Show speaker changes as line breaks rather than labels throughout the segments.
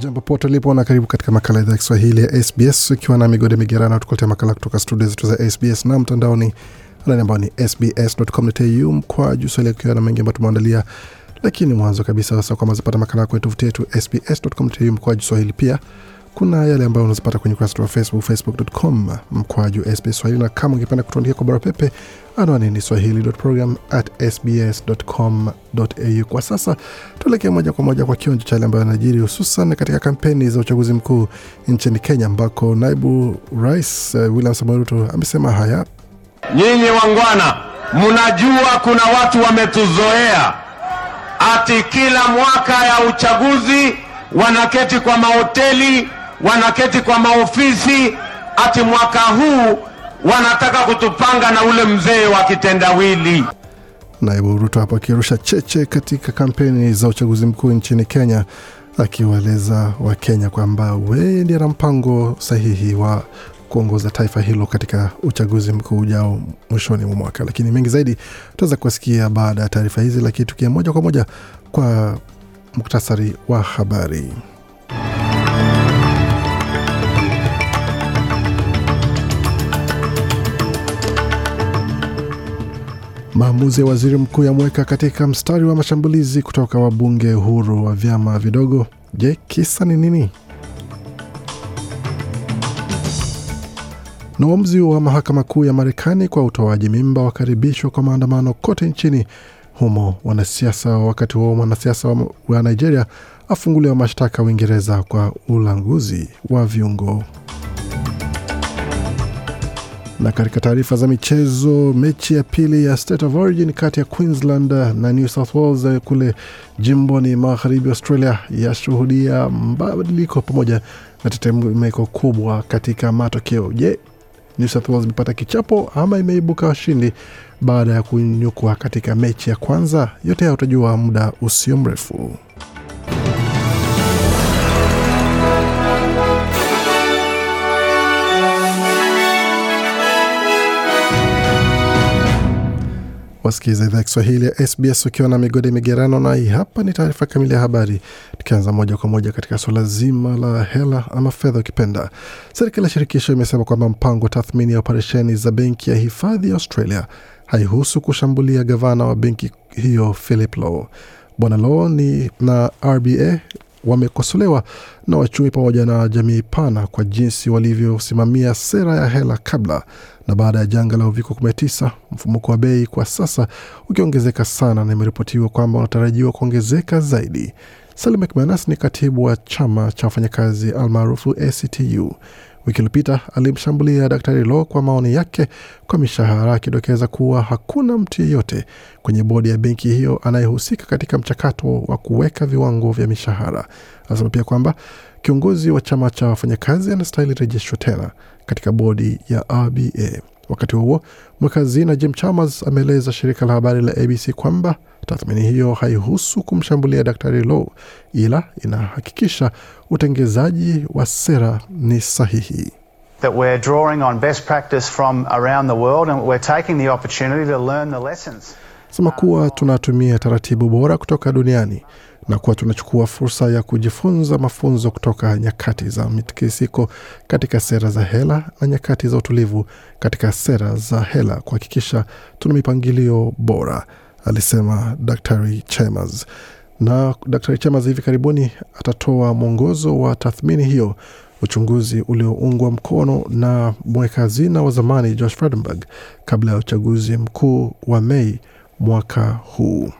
Jambo pote lipo na karibu katika makala idhaa ya Kiswahili ya SBS ukiwa na migode migerano, tukuletea makala kutoka studio zetu za SBS na mtandaoni anani ambao ni sbs.com.au mkwa juu swahili, ukiwa na mengi ambayo tumeandalia. Lakini mwanzo kabisa sasa, kwamba zapata makala kwenye tovuti yetu sbs.com.au mkwa juu swahili. Pia kuna yale ambayo unazipata kwenye ukurasa wa Facebook, facebook.com mkwaju SBS Swahili, na kama ungependa kutuandikia kwa barua pepe, anwani ni swahili.program@sbs.com.au. Kwa sasa tuelekee moja kwa moja kwa kionjo cha yale ambayo yanajiri, hususan katika kampeni za uchaguzi mkuu nchini Kenya, ambako naibu rais uh, William Samoei Ruto amesema haya.
Nyinyi wangwana, mnajua kuna watu wametuzoea. Ati kila mwaka ya uchaguzi wanaketi kwa mahoteli, wanaketi kwa maofisi, ati mwaka huu wanataka kutupanga na ule mzee wa kitendawili.
Naibu Ruto hapo akirusha cheche katika kampeni za uchaguzi mkuu nchini Kenya, akiwaeleza Wakenya kwamba weye ndiye ana mpango sahihi wa kuongoza taifa hilo katika uchaguzi mkuu ujao mwishoni mwa mwaka. Lakini mengi zaidi tutaweza kuwasikia baada ya taarifa hizi, lakini tukia moja kwa moja kwa muktasari wa habari. Maamuzi ya waziri mkuu yamweka katika mstari wa mashambulizi kutoka wabunge huru wa vyama vidogo. Je, kisa ni nini? Na uamuzi wa mahakama kuu ya Marekani kwa utoaji mimba wakaribishwa kwa maandamano kote nchini humo. Wanasiasa wakati huo mwanasiasa wa, Nigeria afunguliwa mashtaka Uingereza kwa ulanguzi wa viungo. Na katika taarifa za michezo, mechi ya pili ya State of Origin kati ya Queensland na New South Wales kule jimboni magharibi Australia yashuhudia mabadiliko pamoja na tetemeko kubwa katika matokeo. Je, New South Wales imepata kichapo ama imeibuka washindi baada ya kunyukwa katika mechi ya kwanza? Yote haya utajua muda usio mrefu. Wasikiza idhaa Kiswahili ya SBS ukiwa na migode migerano, na hii hapa ni taarifa kamili ya habari. Tukianza moja kwa moja katika suala zima la hela ama fedha ukipenda, serikali ya shirikisho imesema kwamba mpango wa tathmini ya operesheni za benki ya hifadhi ya Australia haihusu kushambulia gavana wa benki hiyo Philip Lowe. Bwana Lowe ni na RBA wamekosolewa na wachumi pamoja na jamii pana kwa jinsi walivyosimamia sera ya hela kabla na baada ya janga la uviko 19, mfumuko wa bei kwa sasa ukiongezeka sana na imeripotiwa kwamba unatarajiwa kuongezeka zaidi. Salim McManus ni katibu wa chama cha wafanyakazi almaarufu ACTU. Wiki iliyopita alimshambulia Daktari Lo kwa maoni yake kwa mishahara, akidokeza kuwa hakuna mtu yeyote kwenye bodi ya benki hiyo anayehusika katika mchakato wa kuweka viwango vya mishahara. Anasema pia kwamba kiongozi wa chama cha wafanyakazi anastahili rejeshwa tena katika bodi ya RBA. Wakati huo mweka hazina Jim Chalmers ameeleza shirika la habari la ABC kwamba tathmini hiyo haihusu kumshambulia Daktari Low ila inahakikisha utengezaji wa sera ni sahihi.
that we're drawing on best practice from around the world and we're taking the opportunity to learn the lessons.
Sema kuwa tunatumia taratibu bora kutoka duniani na kuwa tunachukua fursa ya kujifunza mafunzo kutoka nyakati za mitikisiko katika sera za hela na nyakati za utulivu katika sera za hela kuhakikisha tuna mipangilio bora, alisema Daktari Chambers. Na Daktari Chambers hivi karibuni atatoa mwongozo wa tathmini hiyo, uchunguzi ulioungwa mkono na mweka hazina wa zamani Josh Frydenberg kabla ya uchaguzi mkuu wa Mei mwaka huu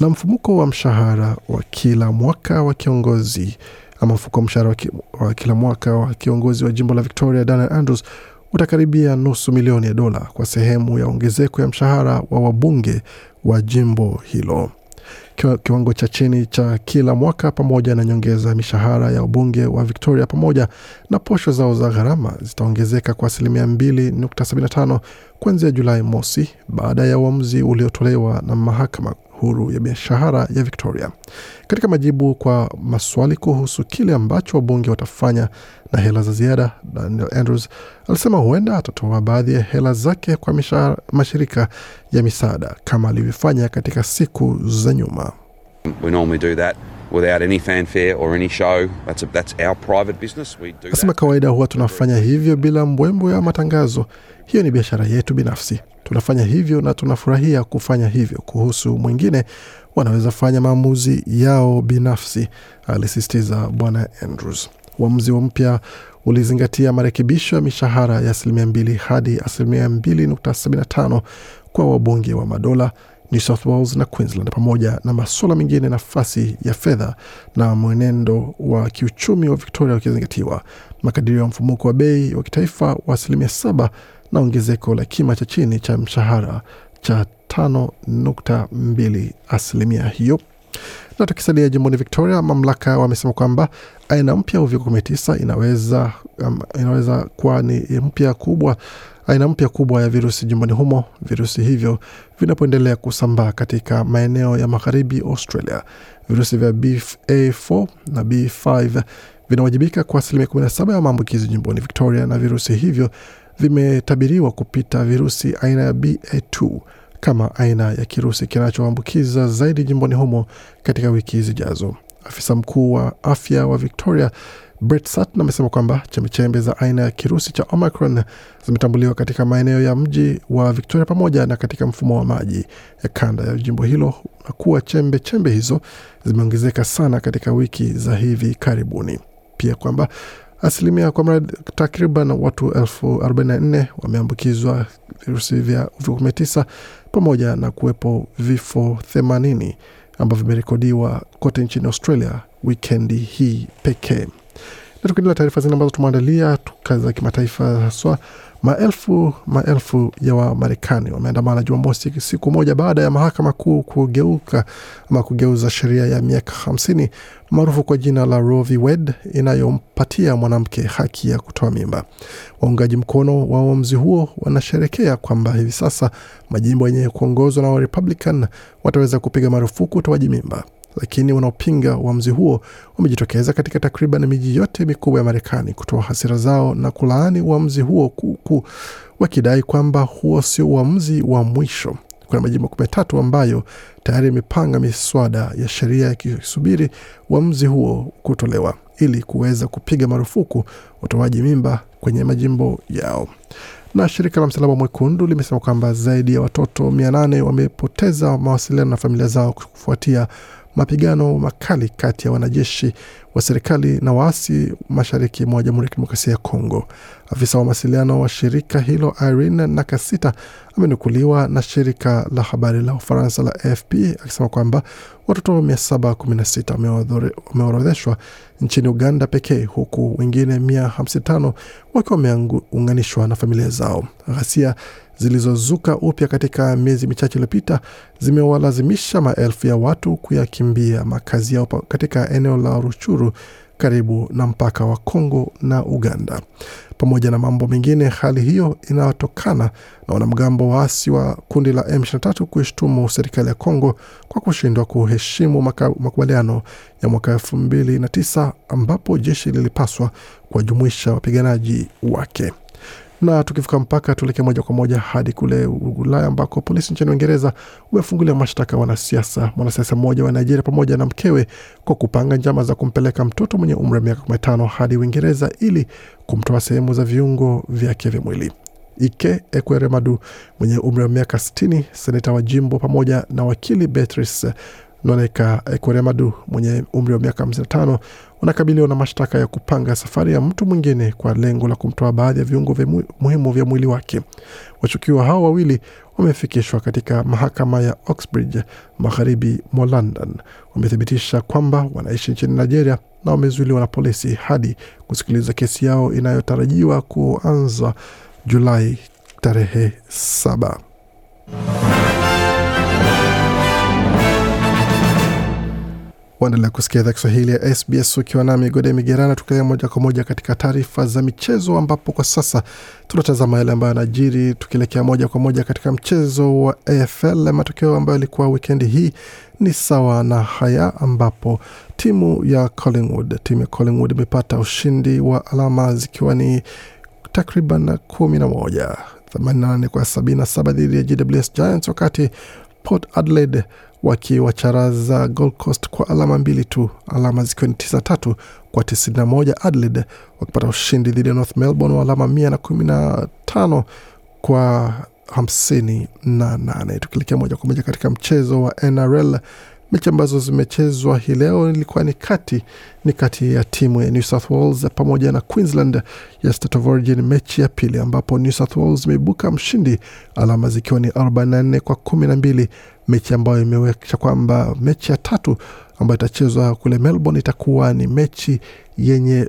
na mfumuko wa mshahara wa kila mwaka wa kiongozi ama mfuko wa mshahara wa, ki, wa kila mwaka wa kiongozi wa jimbo la Victoria Daniel Andrews utakaribia nusu milioni ya dola kwa sehemu ya ongezeko ya mshahara wa wabunge wa jimbo hilo. Kiwango cha chini cha kila mwaka pamoja na nyongeza mishahara ya wabunge wa Victoria pamoja na posho zao za gharama zitaongezeka kwa asilimia 2.75 kuanzia Julai mosi baada ya uamuzi uliotolewa na mahakama huru ya biashara ya Victoria. Katika majibu kwa maswali kuhusu kile ambacho wabunge watafanya na hela za ziada, Daniel Andrews alisema huenda atatoa baadhi ya hela zake kwa misha, mashirika ya misaada kama alivyofanya katika siku za nyuma.
We normally do that without any fanfare or any show. That's, a, that's our private business. We do
Nasema kawaida huwa tunafanya hivyo bila mbwembwe ya matangazo. Hiyo ni biashara yetu binafsi, tunafanya hivyo na tunafurahia kufanya hivyo. Kuhusu mwingine, wanaweza fanya maamuzi yao binafsi, alisisitiza Bwana Andrews. Uamuzi wa mpya ulizingatia marekebisho ya mishahara ya asilimia mbili hadi asilimia mbili nukta sabini na tano kwa wabunge wa madola New South Wales na Queensland pamoja na masuala mengine, nafasi ya fedha na mwenendo wa kiuchumi wa Victoria ukizingatiwa, makadirio ya mfumuko wa bei wa kitaifa wa asilimia saba na ongezeko la kima cha chini cha mshahara cha tano nukta mbili asilimia hiyo. Na tukisalia jimboni Victoria, mamlaka wamesema kwamba aina mpya ya uviko 19 inaweza, um, inaweza kuwa ni mpya kubwa aina mpya kubwa ya virusi jimboni humo, virusi hivyo vinapoendelea kusambaa katika maeneo ya magharibi Australia. Virusi vya BA4 na B5 vinawajibika kwa asilimia 17 ya maambukizi jimboni Victoria, na virusi hivyo vimetabiriwa kupita virusi aina ya BA2 kama aina ya kirusi kinachoambukiza zaidi jimboni humo katika wiki zijazo. Afisa mkuu wa afya wa Victoria Brett Sutton amesema kwamba chembechembe za aina ya kirusi cha Omicron zimetambuliwa katika maeneo ya mji wa Victoria pamoja na katika mfumo wa maji ya kanda ya jimbo hilo na kuwa chembe chembe hizo zimeongezeka sana katika wiki za hivi karibuni. Pia kwamba asilimia kwa mradi takriban watu elfu arobaini na nne wameambukizwa virusi vya uviko 19 pamoja na kuwepo vifo 80 ambavyo vimerekodiwa kote nchini Australia wikendi hii pekee. Na tukiendelea taarifa zingine ambazo tumeandalia za kimataifa haswa, maelfu maelfu ya Wamarekani wameandamana Jumamosi, siku moja baada ya mahakama kuu kugeuka ama kugeuza sheria ya miaka hamsini maarufu kwa jina la Roe v. Wade inayompatia mwanamke haki ya kutoa mimba. Waungaji mkono wa uamuzi huo wanasherekea kwamba hivi sasa majimbo yenye kuongozwa na Warepublican wataweza kupiga marufuku utoaji mimba lakini wanaopinga uamuzi huo wamejitokeza katika takriban miji yote mikubwa ya Marekani kutoa hasira zao na kulaani uamuzi huo kuku, wakidai kwamba huo sio uamuzi wa mwisho. Kuna majimbo kumi na tatu ambayo tayari yamepanga miswada ya sheria yakisubiri uamuzi huo kutolewa ili kuweza kupiga marufuku utoaji mimba kwenye majimbo yao na shirika la Msalaba Mwekundu limesema kwamba zaidi ya watoto mia nane wamepoteza mawasiliano na familia zao kufuatia mapigano makali kati ya wanajeshi wa serikali na waasi mashariki mwa Jamhuri ya Kidemokrasia ya Kongo. Afisa wa mawasiliano wa shirika hilo Irene Nakasita amenukuliwa na shirika la habari la Ufaransa la AFP akisema kwamba watoto 716 wameorodheshwa nchini Uganda pekee huku wengine 155 wakiwa wameunganishwa na familia zao. Ghasia zilizozuka upya katika miezi michache iliyopita zimewalazimisha maelfu ya watu kuyakimbia makazi yao katika eneo la Ruchuru karibu na mpaka wa Kongo na Uganda. Pamoja na mambo mengine, hali hiyo inatokana na wanamgambo waasi wa kundi la M23 kuishtumu serikali ya Kongo kwa kushindwa kuheshimu makubaliano ya mwaka elfu mbili na tisa ambapo jeshi lilipaswa kuwajumuisha wapiganaji wake na tukivuka mpaka tuelekee moja kwa moja hadi kule Ulaya ambako polisi nchini Uingereza umefungulia mashtaka wanasiasa mwanasiasa mmoja wa Nigeria pamoja na mkewe kwa kupanga njama za kumpeleka mtoto mwenye umri wa miaka 15 hadi Uingereza ili kumtoa sehemu za viungo vyake vya mwili. Ike Ekweremadu mwenye umri wa miaka 60, seneta wa jimbo pamoja na wakili Beatrice Noneka Ekweremadu mwenye umri wa miaka 55 wanakabiliwa na mashtaka ya kupanga safari ya mtu mwingine kwa lengo la kumtoa baadhi ya viungo vya muhimu vya mwili wake. Washukiwa hao wawili wamefikishwa katika mahakama ya Oxbridge magharibi mwa London. Wamethibitisha kwamba wanaishi nchini Nigeria na wamezuiliwa na polisi hadi kusikiliza kesi yao inayotarajiwa kuanza Julai tarehe saba. Waendelea kusikia idhaa Kiswahili ya SBS ukiwa nami Gode Migerana, tukielekea moja kwa moja katika taarifa za michezo, ambapo kwa sasa tunatazama yale ambayo yanajiri, tukielekea moja kwa moja katika mchezo wa AFL. Matokeo ambayo yalikuwa wikendi hii ni sawa na haya, ambapo timu ya Collingwood, timu ya Collingwood imepata ushindi wa alama zikiwa ni takriban kumi na moja 88 kwa 77 dhidi ya GWS Giants, wakati Port Adelaide wakiwacharaza Gold Coast kwa alama mbili tu, alama zikiwa ni 93 kwa 91. Adelaide wakipata ushindi dhidi ya North Melbourne wa alama 115 kwa 58. Tukielekea moja kwa moja katika mchezo wa NRL, mechi ambazo zimechezwa hii leo ilikuwa ni kati ni kati ya timu ya New South Wales pamoja na Queensland ya State of Origin, mechi ya pili ambapo New South Wales imeibuka mshindi, alama zikiwa ni 44 kwa 12, mechi ambayo imewekisha kwamba mechi ya tatu ambayo itachezwa kule Melbourne itakuwa ni mechi yenye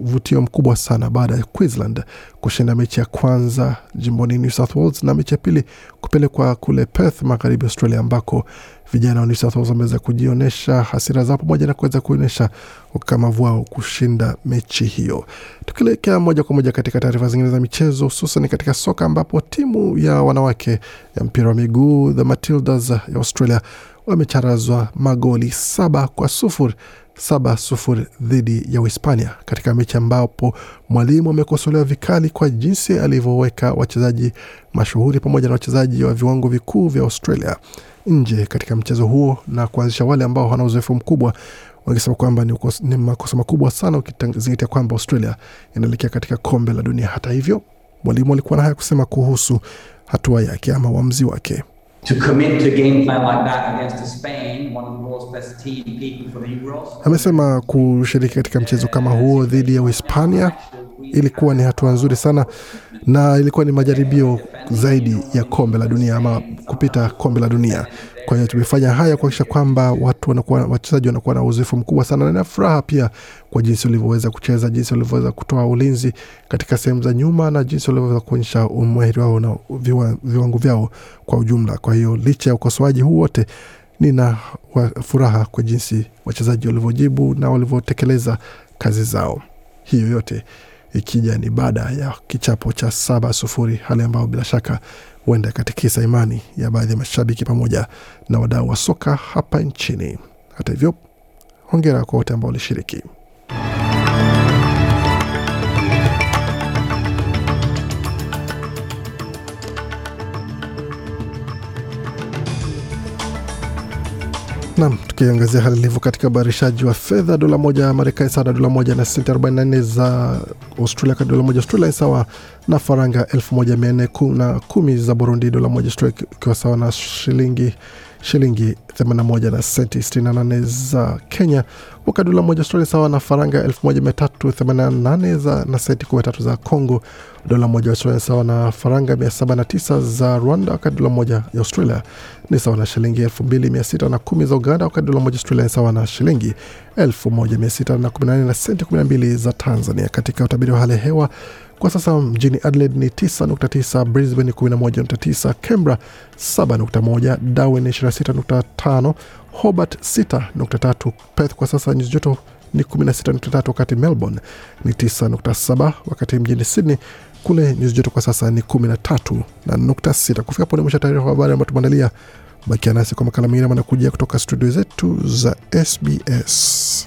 uvutio mkubwa sana baada ya Queensland kushinda mechi ya kwanza jimboni New South Wales na mechi ya pili kupelekwa kule Perth, magharibi Australia, ambako vijana wa New South Wales wameweza kujionyesha hasira zao pamoja na kuweza kuonyesha ukamavu wao kushinda mechi hiyo. Tukielekea moja kwa moja katika taarifa zingine za michezo, hususan katika soka ambapo timu ya wanawake ya mpira wa miguu the Matildas ya Australia wamecharazwa magoli saba kwa sufuri saba sufuri dhidi ya Uhispania katika mechi ambapo mwalimu amekosolewa vikali kwa jinsi alivyoweka wachezaji mashuhuri pamoja na wachezaji wa viwango vikuu vya Australia nje katika mchezo huo na kuanzisha wale ambao wana uzoefu mkubwa wakisema kwamba ni, ni makosa makubwa sana ukizingatia kwamba Australia inaelekea katika kombe la dunia. Hata hivyo, mwalimu alikuwa na haya kusema kuhusu hatua yake ama uamzi wake.
To commit to a game plan like that against Spain, one of the world's best team people for the Euros.
Amesema kushiriki katika mchezo kama huo dhidi ya Uhispania ilikuwa ni hatua nzuri sana na ilikuwa ni majaribio zaidi ya kombe la dunia ama kupita kombe la dunia. Kwa hiyo tumefanya haya kuhakikisha kwamba watu wanakuwa, wachezaji wanakuwa na uzoefu mkubwa sana, na furaha pia kwa jinsi ulivyoweza kucheza, jinsi ulivyoweza kutoa ulinzi katika sehemu za nyuma, na jinsi ulivyoweza kuonyesha umahiri wao na viwa, viwango vyao kwa ujumla. Kwa hiyo licha ya ukosoaji huu wote, nina furaha kwa jinsi wachezaji walivyojibu na walivyotekeleza kazi zao. Hiyo yote ikija ni baada ya kichapo cha saba sufuri, hali ambayo bila shaka huenda ikatikisa imani ya baadhi ya mashabiki pamoja na wadau wa soka hapa nchini. Hata hivyo, hongera kwa wote ambao walishiriki. Nam, tukiangazia hali ilivyo katika ubadilishaji wa fedha, dola moja ya Marekani sawa na dola moja na senti 44 za Australia, kwa dola moja Australia ni sawa na faranga 1410 za Burundi, dola moja ikiwa sawa na shilingi shilingi 81 na senti 68 za Kenya, wakati dola moja Australia sawa na faranga 1388 za na senti 13 za Congo, dola moja Australia sawa na faranga 709 za Rwanda, wakati dola moja ya Australia ni sawa na shilingi 2610 za Uganda, wakati dola moja Australia ni sawa na shilingi 1618 na senti 12 za Tanzania. Katika utabiri wa hali ya hewa kwa sasa mjini Adelaide ni 9.9, Brisbane 11.9, Canberra 7.1, Darwin 26.5, Hobart 6.3, Perth kwa sasa nyuzi joto ni 16.3, wakati Melbourne ni 9.7, wakati mjini Sydney kule nyuzi joto kwa sasa ni 13 na nukta sita. Kufika hapo mwisho taarifa habari ambayo tumeandalia. Bakia nasi kwa makala mengine manakuja kutoka studio zetu za SBS.